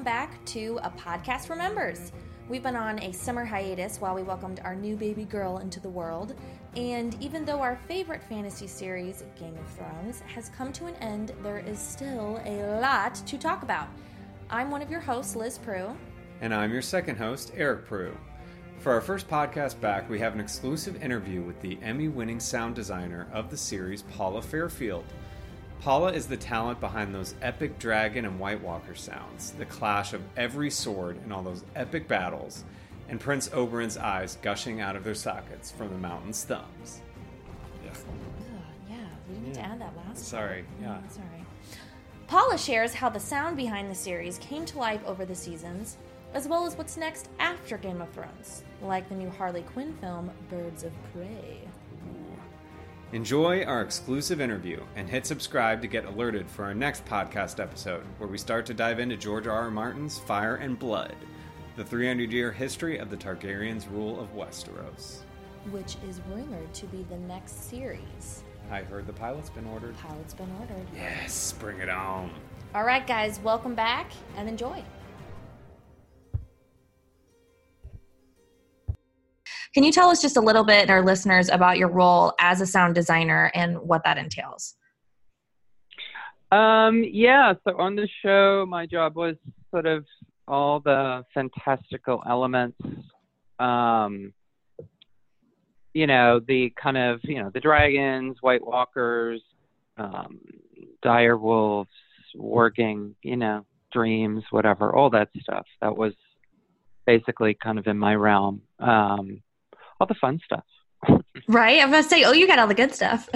welcome back to A Podcast Remembers. We've been on a summer hiatus while we welcomed our new baby girl into the world, and even though our favorite fantasy series, Game of Thrones, has come to an end, there is still a lot to talk about. I'm one of your hosts, Liz Prue. And I'm your second host, Eric Prue. For our first podcast back, we have an exclusive interview with the Emmy winning sound designer of the series, Paula Fairfield. Paula is the talent behind those epic dragon and White Walker sounds, the clash of every sword in all those epic battles, and Prince Oberyn's eyes gushing out of their sockets from the mountain's thumbs. Yeah, yeah we didn't yeah. add that last Sorry, part. yeah. sorry. Paula shares how the sound behind the series came to life over the seasons, as well as what's next after Game of Thrones, like the new Harley Quinn film, Birds of Prey. Enjoy our exclusive interview and hit subscribe to get alerted for our next podcast episode, where we start to dive into George R. R. Martin's Fire and Blood, the 300 year history of the Targaryens' rule of Westeros. Which is rumored to be the next series. I heard the pilot's been ordered. Pilot's been ordered. Yes, bring it on. All right, guys, welcome back and enjoy. Can you tell us just a little bit, our listeners, about your role as a sound designer and what that entails? Um, yeah, so on the show, my job was sort of all the fantastical elements. Um, you know, the kind of, you know, the dragons, White Walkers, um, dire wolves, working, you know, dreams, whatever, all that stuff. That was basically kind of in my realm. Um, all the fun stuff. right? I'm gonna say, oh, you got all the good stuff.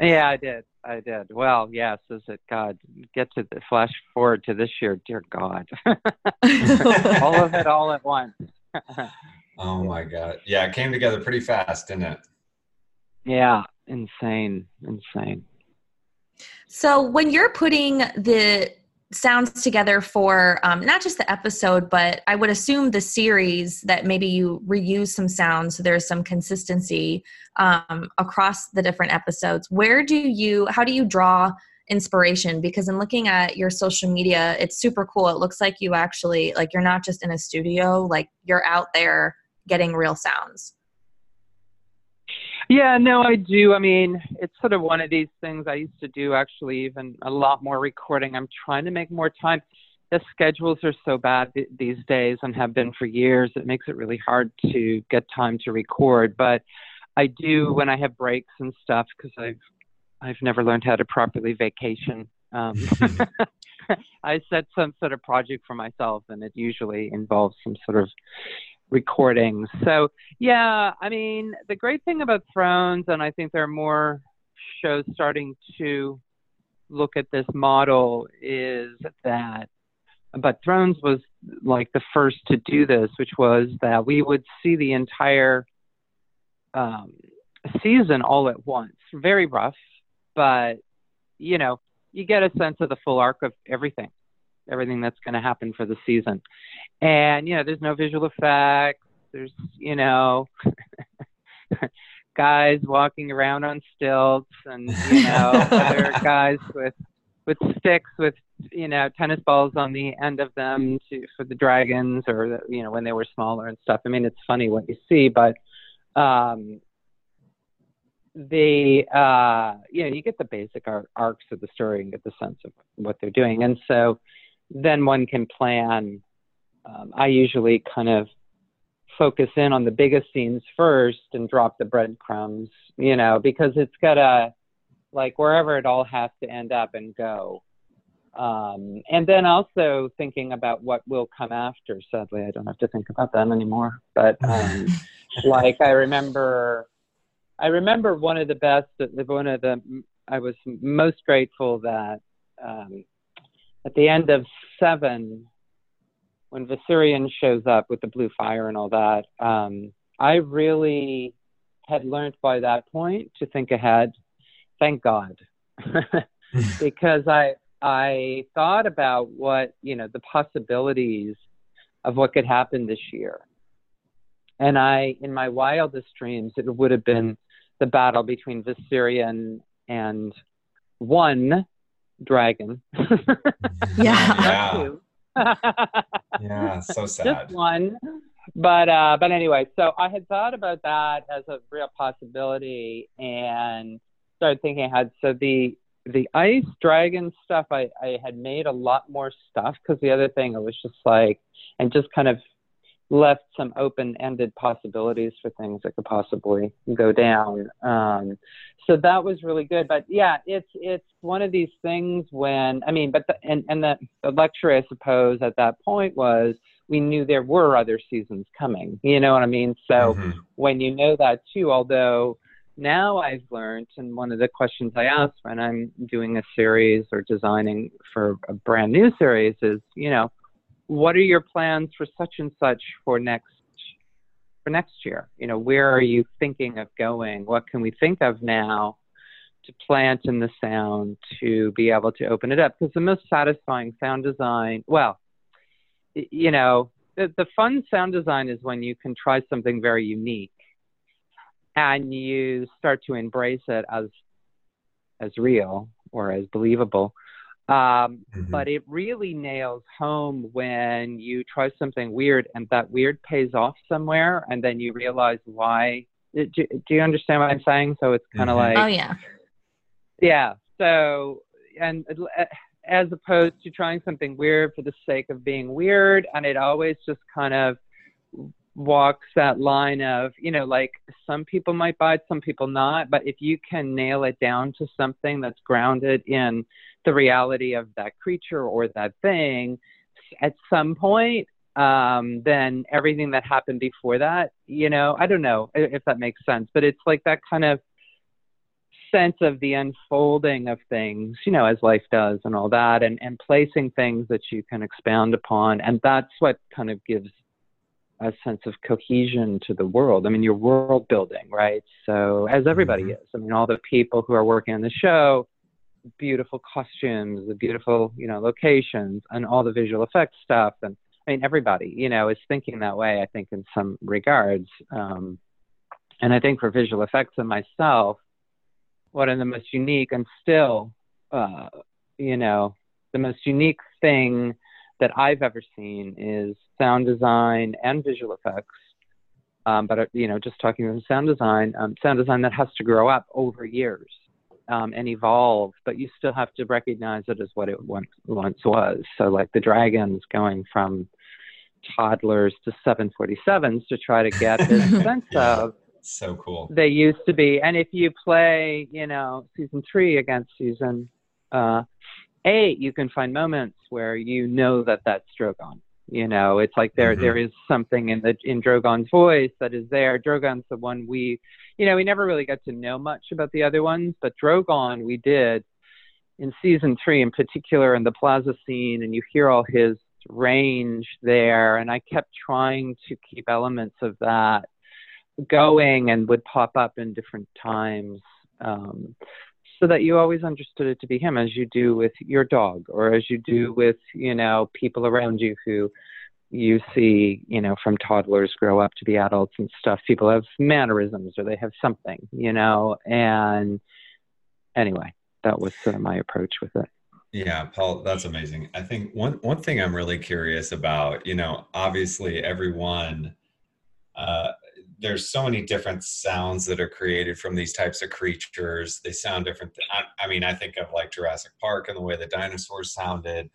yeah, I did. I did. Well, yes, is it God? Get to the flash forward to this year, dear God. all of it all at once. oh my God. Yeah, it came together pretty fast, didn't it? Yeah, insane. Insane. So when you're putting the sounds together for um, not just the episode, but I would assume the series that maybe you reuse some sounds so there's some consistency um, across the different episodes. Where do you, how do you draw inspiration? Because in looking at your social media, it's super cool. It looks like you actually, like, you're not just in a studio, like, you're out there getting real sounds. Yeah, no, I do. I mean, it's sort of one of these things I used to do actually even a lot more recording. I'm trying to make more time. The schedules are so bad th- these days and have been for years. It makes it really hard to get time to record. But I do when I have breaks and stuff because I've I've never learned how to properly vacation. Um, I set some sort of project for myself, and it usually involves some sort of recordings. So, yeah, I mean, the great thing about Thrones, and I think there are more shows starting to look at this model, is that, but Thrones was like the first to do this, which was that we would see the entire um, season all at once. Very rough, but, you know, you get a sense of the full arc of everything everything that's going to happen for the season. And you know, there's no visual effects. There's you know, guys walking around on stilts, and you know, other guys with with sticks with you know tennis balls on the end of them to for the dragons or the, you know when they were smaller and stuff. I mean, it's funny what you see, but um, the uh, you know you get the basic arcs of the story and get the sense of what they're doing, and so then one can plan. Um, I usually kind of focus in on the biggest scenes first and drop the breadcrumbs, you know, because it's gotta like wherever it all has to end up and go. Um, and then also thinking about what will come after. Sadly, I don't have to think about that anymore. But um, like I remember, I remember one of the best, one of the I was most grateful that um, at the end of seven, when Viserion shows up with the blue fire and all that, um, I really had learned by that point to think ahead. Thank God, because I I thought about what you know the possibilities of what could happen this year, and I in my wildest dreams it would have been the battle between Viserion and one dragon. yeah. yeah, so sad. Just one. But uh, but anyway, so I had thought about that as a real possibility and started thinking ahead. So the the ice dragon stuff, I, I had made a lot more stuff because the other thing it was just like and just kind of left some open-ended possibilities for things that could possibly go down. Um, so that was really good. But yeah, it's it's one of these things when I mean, but the, and and the, the lecture I suppose at that point was we knew there were other seasons coming. You know what I mean? So mm-hmm. when you know that too, although now I've learned, and one of the questions I ask when I'm doing a series or designing for a brand new series is, you know, what are your plans for such and such for next for next year? You know, where are you thinking of going? What can we think of now to plant in the sound to be able to open it up? Because the most satisfying sound design, well, you know, the, the fun sound design is when you can try something very unique and you start to embrace it as as real or as believable um, mm-hmm. But it really nails home when you try something weird and that weird pays off somewhere, and then you realize why. Do, do you understand what I'm saying? So it's kind of mm-hmm. like, oh yeah, yeah. So and uh, as opposed to trying something weird for the sake of being weird, and it always just kind of walks that line of you know like some people might buy it some people not but if you can nail it down to something that's grounded in the reality of that creature or that thing at some point um, then everything that happened before that, you know, I don't know if that makes sense, but it's like that kind of sense of the unfolding of things, you know, as life does and all that, and, and placing things that you can expound upon. And that's what kind of gives a sense of cohesion to the world. I mean, you're world building, right? So, as everybody mm-hmm. is, I mean, all the people who are working on the show, beautiful costumes, the beautiful, you know, locations and all the visual effects stuff. And I mean, everybody, you know, is thinking that way, I think, in some regards. Um, and I think for visual effects and myself, one of the most unique and still, uh, you know, the most unique thing that I've ever seen is sound design and visual effects. Um, but uh, you know, just talking about sound design, um, sound design that has to grow up over years um, and evolve, but you still have to recognize it as what it once, once was. So, like the dragons going from toddlers to 747s to try to get this sense yeah. of so cool they used to be and if you play you know season three against season uh, eight you can find moments where you know that that's drogon you know it's like there, mm-hmm. there is something in the in drogon's voice that is there drogon's the one we you know, we never really got to know much about the other ones, but Drogon we did in season three in particular in the plaza scene, and you hear all his range there. And I kept trying to keep elements of that going and would pop up in different times. Um, so that you always understood it to be him as you do with your dog or as you do with you know people around you who you see, you know, from toddlers grow up to be adults and stuff, people have mannerisms or they have something, you know. And anyway, that was sort of my approach with it. Yeah, Paul, that's amazing. I think one one thing I'm really curious about, you know, obviously everyone uh, there's so many different sounds that are created from these types of creatures. They sound different. I, I mean, I think of like Jurassic Park and the way the dinosaurs sounded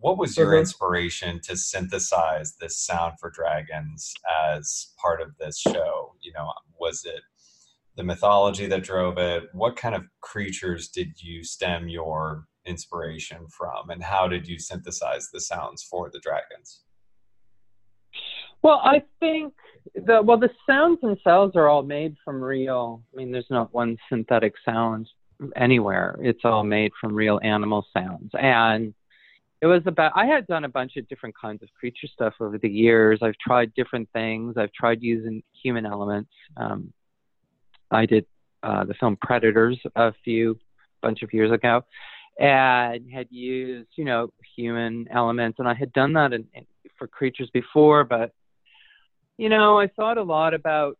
what was your mm-hmm. inspiration to synthesize this sound for dragons as part of this show? You know, was it the mythology that drove it? What kind of creatures did you stem your inspiration from, and how did you synthesize the sounds for the dragons? Well, I think the well the sounds themselves are all made from real. I mean, there's not one synthetic sound anywhere. It's all made from real animal sounds, and it was about i had done a bunch of different kinds of creature stuff over the years. I've tried different things. I've tried using human elements. Um, i did uh, the film predators a few bunch of years ago and had used you know human elements. And i had done that in, in, for creatures before but you know i thought a lot about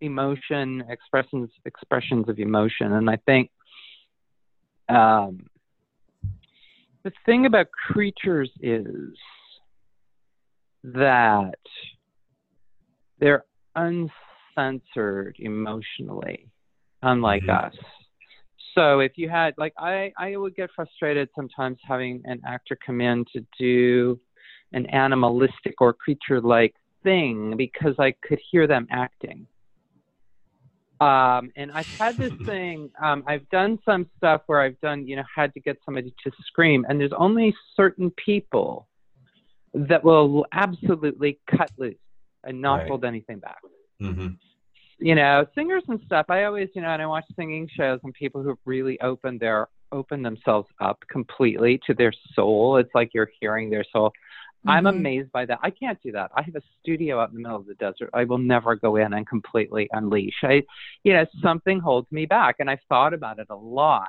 emotion expressions expressions of emotion and i think um, the thing about creatures is that they're uncensored emotionally, unlike mm-hmm. us. So if you had like I I would get frustrated sometimes having an actor come in to do an animalistic or creature like thing because I could hear them acting. Um, and I've had this thing, um, I've done some stuff where I've done, you know, had to get somebody to scream, and there's only certain people that will absolutely cut loose and not right. hold anything back. Mm-hmm. You know, singers and stuff. I always, you know, and I watch singing shows and people who've really open their open themselves up completely to their soul. It's like you're hearing their soul. Mm-hmm. I'm amazed by that. I can't do that. I have a studio out in the middle of the desert. I will never go in and completely unleash. I, you know, something holds me back, and I've thought about it a lot.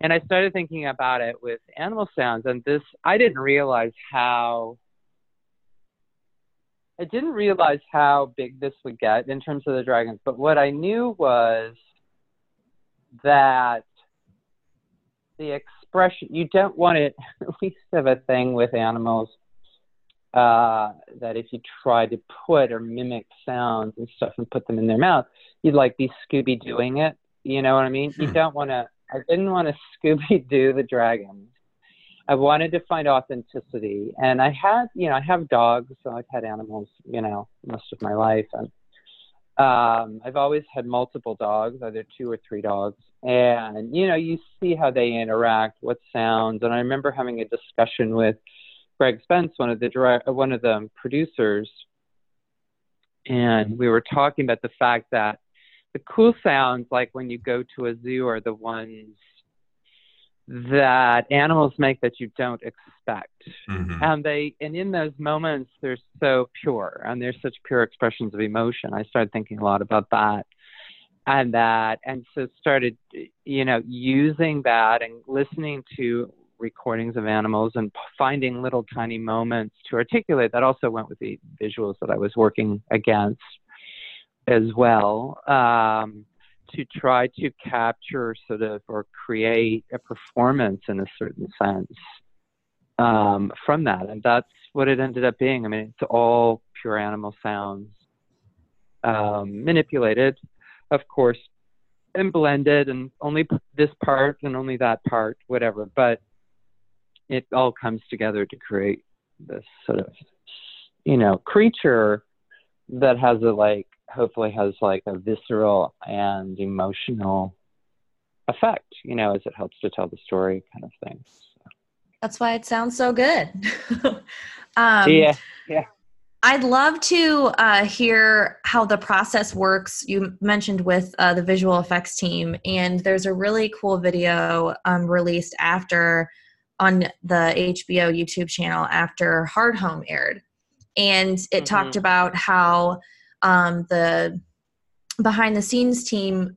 And I started thinking about it with animal sounds, and this I didn't realize how. I didn't realize how big this would get in terms of the dragons, but what I knew was that the expression you don't want it we have a thing with animals uh, that if you try to put or mimic sounds and stuff and put them in their mouth you'd like be scooby doing it you know what i mean you hmm. don't want to i didn't want to scooby doo the dragons i wanted to find authenticity and i had you know i have dogs so i've had animals you know most of my life and um, I've always had multiple dogs, either two or three dogs, and you know, you see how they interact, what sounds. And I remember having a discussion with Greg Spence, one of the direct, one of the producers, and we were talking about the fact that the cool sounds, like when you go to a zoo, are the ones that animals make that you don't expect. Mm-hmm. And they and in those moments they're so pure and they're such pure expressions of emotion. I started thinking a lot about that and that and so started you know using that and listening to recordings of animals and finding little tiny moments to articulate that also went with the visuals that I was working against as well. Um, to try to capture sort of or create a performance in a certain sense um, from that. And that's what it ended up being. I mean, it's all pure animal sounds, um, manipulated, of course, and blended, and only this part and only that part, whatever. But it all comes together to create this sort of, you know, creature that has a like hopefully has like a visceral and emotional effect, you know, as it helps to tell the story kind of thing. So. That's why it sounds so good. um, yeah, yeah. I'd love to uh, hear how the process works. You mentioned with uh, the visual effects team, and there's a really cool video um, released after on the HBO YouTube channel after Hardhome aired. And it mm-hmm. talked about how um, the behind the scenes team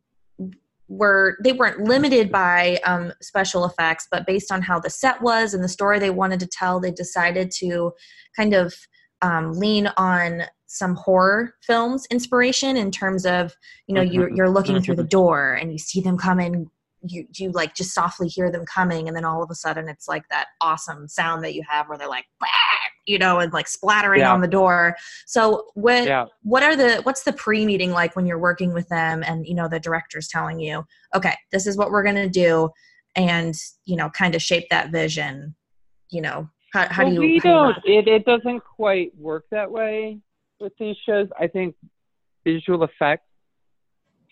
were they weren't limited by um, special effects but based on how the set was and the story they wanted to tell they decided to kind of um, lean on some horror films inspiration in terms of you know you're, you're looking through the mm-hmm. door and you see them come in you you like just softly hear them coming and then all of a sudden it's like that awesome sound that you have where they're like you know and like splattering yeah. on the door so what yeah. what are the what's the pre-meeting like when you're working with them and you know the director's telling you okay this is what we're going to do and you know kind of shape that vision you know how, how well, do you we don't it, it doesn't quite work that way with these shows i think visual effects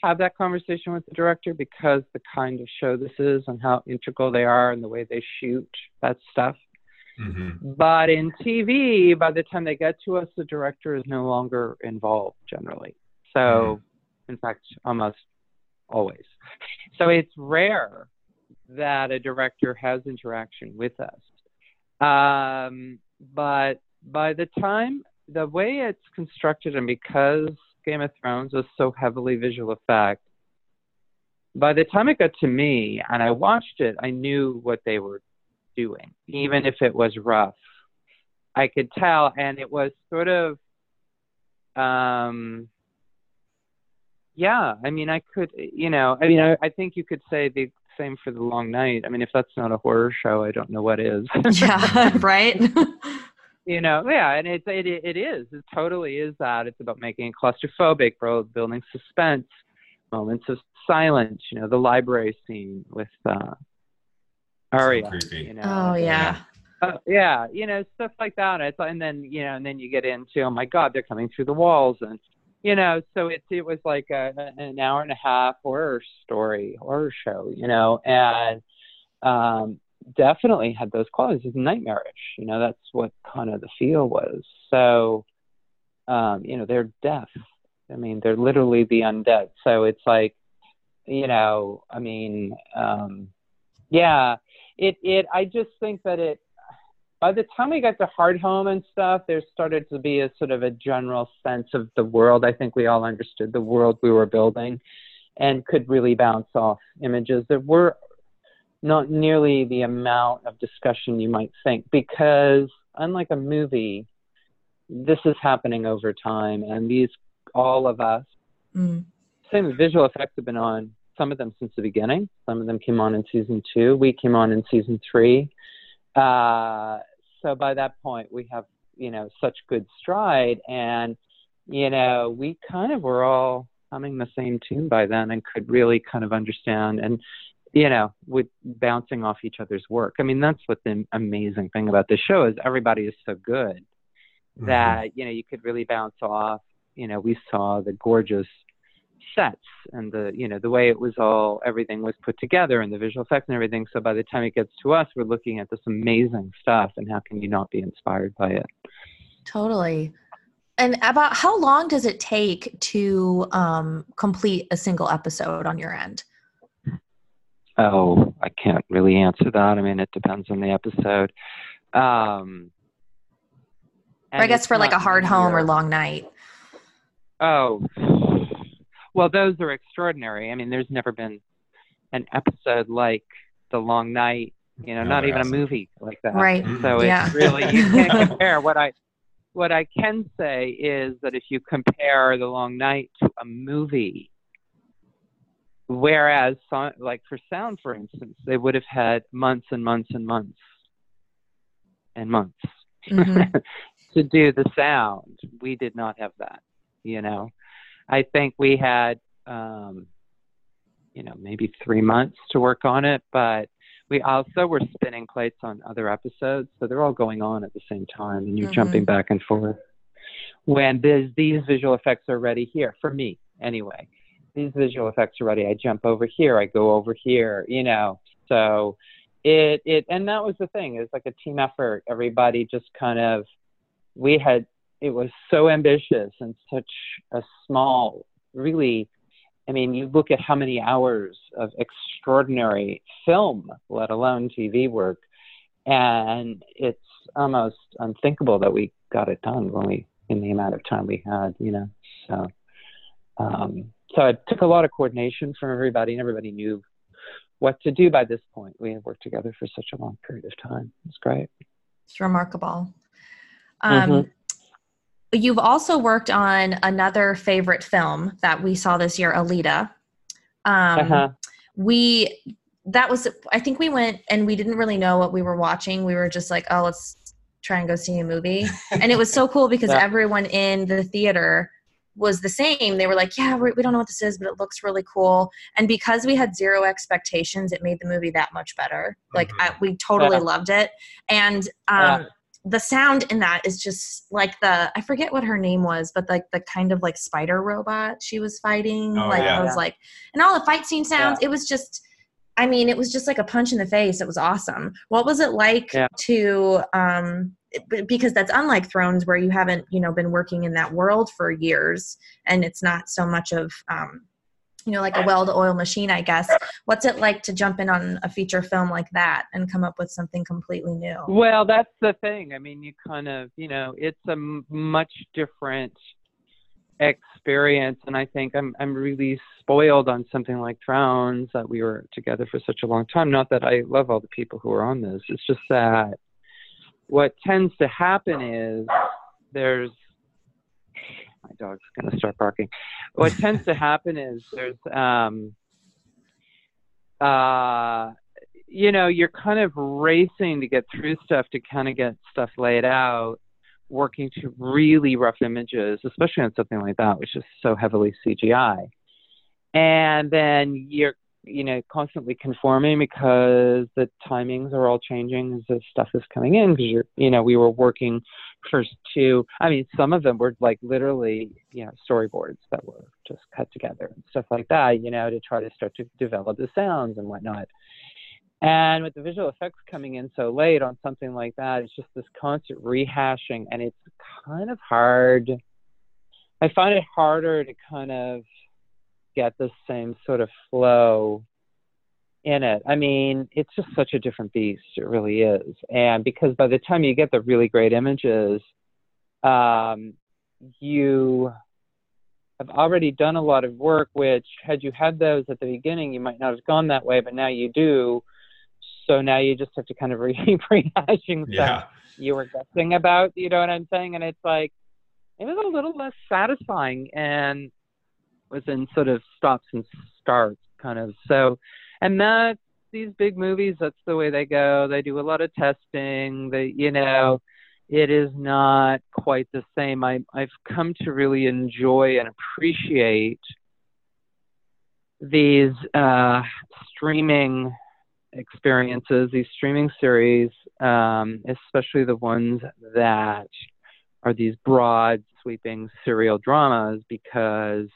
have that conversation with the director because the kind of show this is and how integral they are and the way they shoot that stuff. Mm-hmm. But in TV, by the time they get to us, the director is no longer involved generally. So, mm-hmm. in fact, almost always. So it's rare that a director has interaction with us. Um, but by the time, the way it's constructed, and because Game of Thrones was so heavily visual effect. By the time it got to me and I watched it, I knew what they were doing, even if it was rough. I could tell, and it was sort of, um, yeah. I mean, I could, you know, I mean, I, I think you could say the same for the long night. I mean, if that's not a horror show, I don't know what is. yeah, right. you know, yeah, and it's it it is. It totally is that. It's about making it claustrophobic, building suspense, moments of silence. You know, the library scene with uh, Arya. you know, oh yeah. Uh, yeah, you know stuff like that. It's and then you know, and then you get into oh my god, they're coming through the walls, and you know, so it it was like a, an hour and a half horror story, horror show, you know, and um, definitely had those qualities. It's nightmarish, you know. That's what kind of the feel was. So, um, you know, they're death. I mean, they're literally the undead. So it's like, you know, I mean, um, yeah, it it. I just think that it by the time we got to Hardhome and stuff, there started to be a sort of a general sense of the world. I think we all understood the world we were building and could really bounce off images. There were not nearly the amount of discussion you might think because, unlike a movie, this is happening over time, and these, all of us, mm. same visual effects have been on, some of them since the beginning. Some of them came on in season two. We came on in season three uh, so by that point, we have, you know, such good stride. And, you know, we kind of were all humming the same tune by then and could really kind of understand and, you know, with bouncing off each other's work. I mean, that's what the amazing thing about this show is everybody is so good mm-hmm. that, you know, you could really bounce off. You know, we saw the gorgeous sets and the you know the way it was all everything was put together and the visual effects and everything. So by the time it gets to us we're looking at this amazing stuff and how can you not be inspired by it? Totally. And about how long does it take to um, complete a single episode on your end? Oh i can't really answer that. I mean it depends on the episode. Um, or i guess for like a Hardhome or long night. Oh well, those are extraordinary. I mean, there's never been an episode like The Long Night, you know, no, not even a movie like that. Right. So yeah. it's really you can't compare. What I what I can say is that if you compare The Long Night to a movie, whereas like for sound, for instance, they would have had months and months and months and months mm-hmm. to do the sound. We did not have that, you know. I think we had, um, you know, maybe three months to work on it, but we also were spinning plates on other episodes, so they're all going on at the same time, and you're mm-hmm. jumping back and forth. When this, these visual effects are ready here, for me anyway, these visual effects are ready. I jump over here, I go over here, you know. So it it and that was the thing. It's like a team effort. Everybody just kind of we had it was so ambitious and such a small, really. I mean, you look at how many hours of extraordinary film, let alone TV work, and it's almost unthinkable that we got it done when we in the amount of time we had, you know. So, um, so it took a lot of coordination from everybody, and everybody knew what to do by this point. We had worked together for such a long period of time. It's great. It's remarkable. Um, mm-hmm. You've also worked on another favorite film that we saw this year, Alita. Um, uh-huh. We that was I think we went and we didn't really know what we were watching. We were just like, oh, let's try and go see a movie. and it was so cool because yeah. everyone in the theater was the same. They were like, yeah, we don't know what this is, but it looks really cool. And because we had zero expectations, it made the movie that much better. Like mm-hmm. I, we totally yeah. loved it. And um, yeah the sound in that is just like the I forget what her name was, but like the kind of like spider robot she was fighting. Oh, like yeah. I was like and all the fight scene sounds, yeah. it was just I mean, it was just like a punch in the face. It was awesome. What was it like yeah. to um because that's unlike Thrones where you haven't, you know, been working in that world for years and it's not so much of um you know, like a well to oil machine, I guess. What's it like to jump in on a feature film like that and come up with something completely new? Well, that's the thing. I mean, you kind of, you know, it's a much different experience, and I think I'm I'm really spoiled on something like Thrones that we were together for such a long time. Not that I love all the people who are on this. It's just that what tends to happen is there's my dog's going to start barking. What tends to happen is there's um, uh, you know, you're kind of racing to get through stuff to kind of get stuff laid out, working to really rough images, especially on something like that, which is so heavily CGI. And then you're, you know, constantly conforming because the timings are all changing as the stuff is coming in. Because you're, you know, we were working first two. I mean, some of them were like literally, you know, storyboards that were just cut together and stuff like that, you know, to try to start to develop the sounds and whatnot. And with the visual effects coming in so late on something like that, it's just this constant rehashing, and it's kind of hard. I find it harder to kind of get the same sort of flow in it. I mean, it's just such a different beast. It really is. And because by the time you get the really great images, um, you have already done a lot of work, which had you had those at the beginning, you might not have gone that way, but now you do. So now you just have to kind of re- rehashing Yeah. stuff you were guessing about. You know what I'm saying? And it's like it was a little less satisfying and was in sort of stops and starts kind of. So, and that's these big movies. That's the way they go. They do a lot of testing. They, you know, it is not quite the same. I, I've come to really enjoy and appreciate these uh, streaming experiences, these streaming series, um, especially the ones that are these broad, sweeping serial dramas, because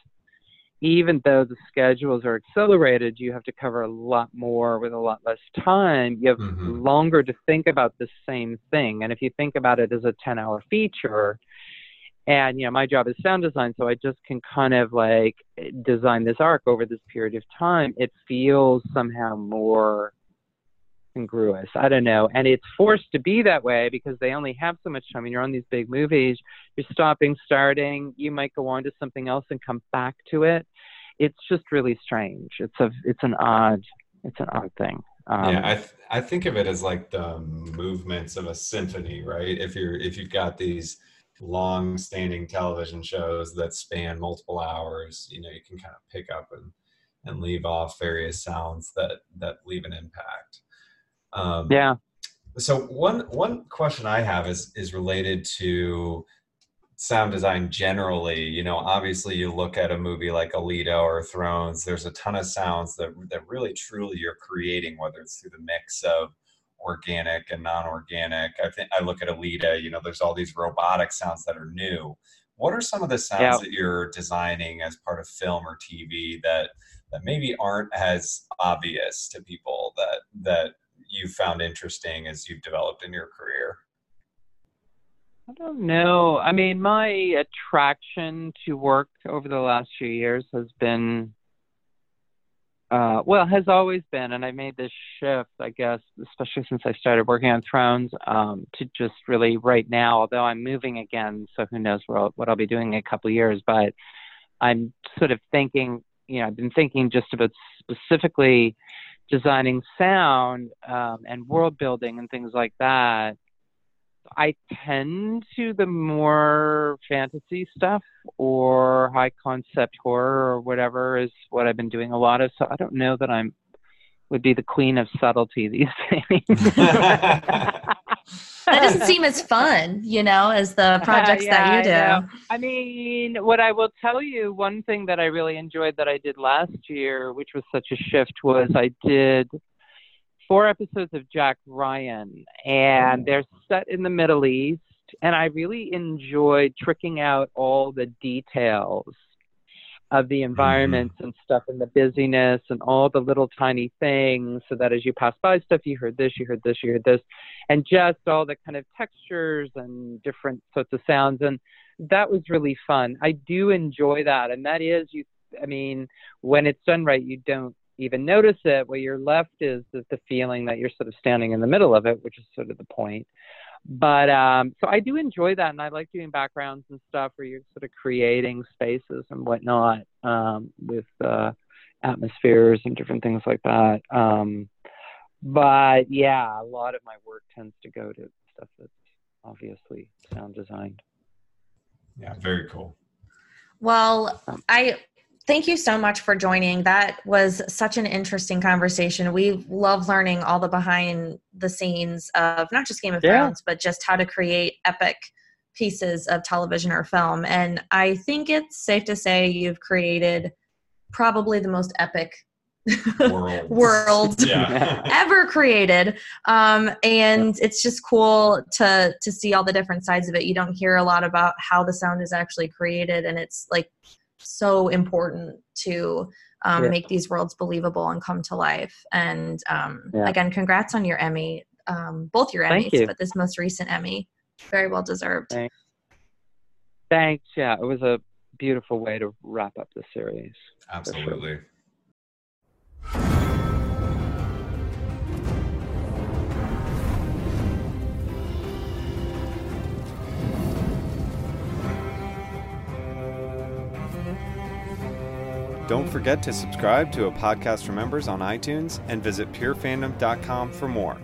even though the schedules are accelerated, you have to cover a lot more with a lot less time. You have Mhm. longer to think about the same thing. And if you think about it as a 10 hour feature, and you know, my job is sound design, so I just can kind of like design this arc over this period of time. It feels somehow more congruous. I don't know. And it's forced to be that way because they only have so much time. And you're on these big movies, you're stopping, starting. You might go on to something else and come back to it. It's just really strange. It's a, it's an odd, it's an odd thing. Um, yeah, I th- I think of it as like the movements of a symphony, right? If you're if you've got these long-standing television shows that span multiple hours, you know, you can kind of pick up and and leave off various sounds that that leave an impact. Um, yeah. So one one question I have is is related to sound design generally. You know, obviously you look at a movie like Alita or Thrones. There's a ton of sounds that that really truly you're creating, whether it's through the mix of organic and non-organic. I think I look at Alita. You know, there's all these robotic sounds that are new. What are some of the sounds Yeah. that you're designing as part of film or TV that that maybe aren't as obvious to people that that you found interesting as you've developed in your career? I don't know. I mean, my attraction to work over the last few years has been, uh, well, has always been, and I made this shift, I guess, especially since I started working on Thrones, um, to just really right now, although I'm moving again, so who knows what I'll, what I'll be doing in a couple of years, but I'm sort of thinking, you know, I've been thinking just about specifically designing sound um, and world building and things like that. I tend to the more fantasy stuff or high concept horror or whatever is what I've been doing a lot of. So I don't know that I'm would be the queen of subtlety these days. That doesn't seem as fun, you know, as the projects that you do. I. I mean, what I will tell you, one thing that I really enjoyed that I did last year, which was such a shift, was I did four episodes of Jack Ryan, and oh. they're set in the Middle East, and I really enjoyed tricking out all the details of the environments mm-hmm. and stuff and the busyness and all the little tiny things so that as you pass by stuff you heard this you heard this you heard this and just all the kind of textures and different sorts of sounds and that was really fun. I do enjoy that and that is you i mean when it's done right you don't even notice it. What you're left is is the feeling that you're sort of standing in the middle of it which is sort of the point but um so i do enjoy that and i like doing backgrounds and stuff where you're sort of creating spaces and whatnot um with uh atmospheres and different things like that um but yeah a lot of my work tends to go to stuff that's obviously sound designed Yeah, very cool. Well, I thank you so much for joining. That was such an interesting conversation. We love learning all the behind the scenes of not just Game of yeah. Thrones, but just how to create epic pieces of television or film. And I think it's safe to say you've created probably the most epic world, world ever created um, and it's just cool to to see all the different sides of it you don't hear a lot about how the sound is actually created and it's like so important to um, yeah. make these worlds believable and come to life and um, yeah. again congrats on your emmy um, both your emmys you. but this most recent emmy very well deserved Thanks. Thanks yeah it was a beautiful way to wrap up the series absolutely Don't forget to subscribe to A Podcast Remembers on iTunes and visit purefandom.com for more.